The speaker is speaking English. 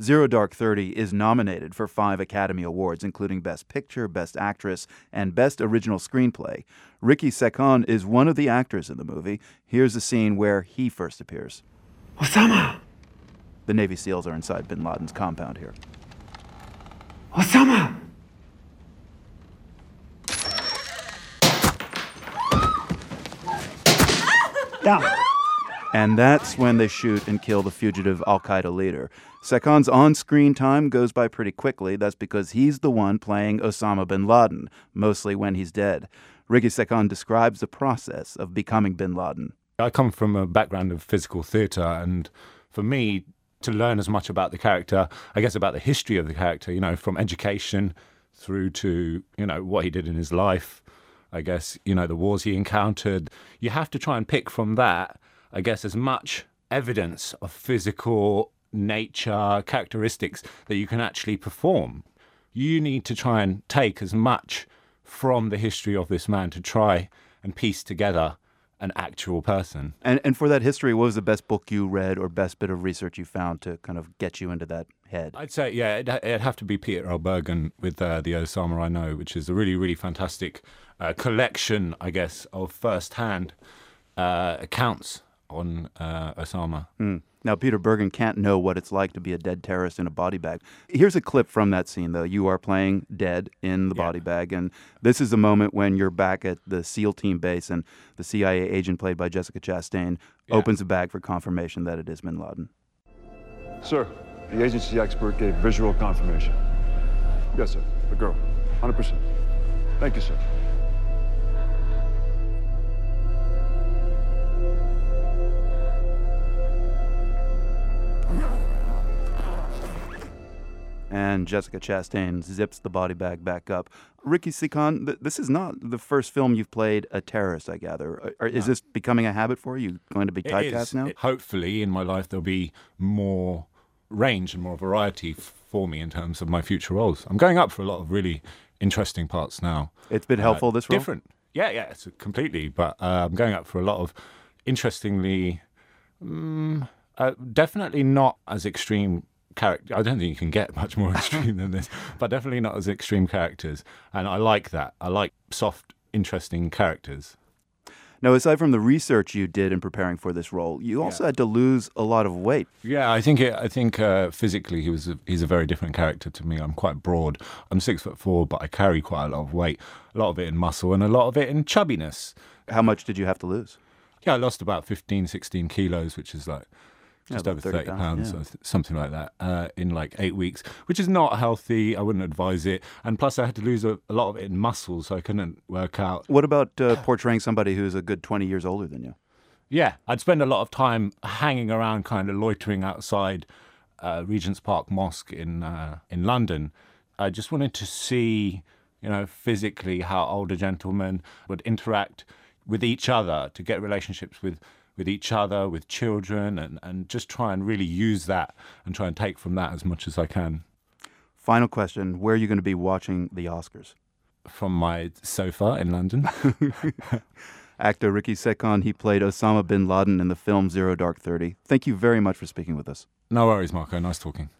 Zero Dark Thirty is nominated for five Academy Awards, including Best Picture, Best Actress, and Best Original Screenplay. Ricky Sekhon is one of the actors in the movie. Here's a scene where he first appears. Osama! The Navy SEALs are inside bin Laden's compound here. Osama! Ah! Down. And that's when they shoot and kill the fugitive Al Qaeda leader. Sekhon's on screen time goes by pretty quickly. That's because he's the one playing Osama bin Laden, mostly when he's dead. Ricky Sekhon describes the process of becoming bin Laden. I come from a background of physical theatre, and for me, to learn as much about the character, I guess about the history of the character, you know, from education through to, you know, what he did in his life, I guess, you know, the wars he encountered. You have to try and pick from that, I guess, as much evidence of physical nature, characteristics that you can actually perform. You need to try and take as much from the history of this man to try and piece together an actual person. And, and for that history, what was the best book you read or best bit of research you found to kind of get you into that head? I'd say, yeah, it'd, it'd have to be Peter L. Bergen with uh, The Osama I Know, which is a really, really fantastic uh, collection, I guess, of first hand uh, accounts on uh, Osama. Mm. Now, Peter Bergen can't know what it's like to be a dead terrorist in a body bag. Here's a clip from that scene, though. You are playing dead in the Yeah. body bag, and this is the moment when you're back at the SEAL team base, and the CIA agent, played by Jessica Chastain, Yeah. opens the bag for confirmation that it is bin Laden. Sir, the agency expert gave visual confirmation. Yes, sir. The girl. 100%. Thank you, sir. And Jessica Chastain zips the body bag back up. Ricky Sekhon, th- this is not the first film you've played a terrorist, I gather. Are- are- Is this becoming a habit for you? Going to be typecast now? It- hopefully, in my life, there'll be more range and more variety f- for me in terms of my future roles. I'm going up for a lot of really interesting parts now. It's been Uh, helpful, this role? Different. Yeah, yeah, it's completely. But uh, I'm going up for a lot of interestingly, mm, uh, definitely not as extreme character. I don't think you can get much more extreme than this, but definitely not as extreme characters. And I like that. I like soft, interesting characters. Now, aside from the research you did in preparing for this role, you also had to lose a lot of weight. Yeah, I think it, I think uh, physically he was a, he's a very different character to me. I'm quite broad. I'm six foot four, but I carry quite a lot of weight. A lot of it in muscle and a lot of it in chubbiness. How much did you have to lose? Yeah, I lost about 15, 16 kilos, which is like Yeah, just about over 30 30 pounds, yeah. or something like that, uh, in like eight weeks, which is not healthy. I wouldn't advise it. And plus, I had to lose a, a lot of it in muscle, so I couldn't work out. What about uh, portraying somebody who's a good 20 years older than you? Yeah, I'd spend a lot of time hanging around, kind of loitering outside uh, Regent's Park Mosque in uh, in London. I just wanted to see, you know, physically how older gentlemen would interact with each other to get relationships with with each other, with children, and and just try and really use that and try and take from that as much as I can Final question Where are you going to be watching the Oscars? from my sofa in London. Actor Ricky Sekhon, he played Osama bin Laden in the film Zero Dark Thirty. Thank you very much for speaking with us. no worries, Marco. Nice talking.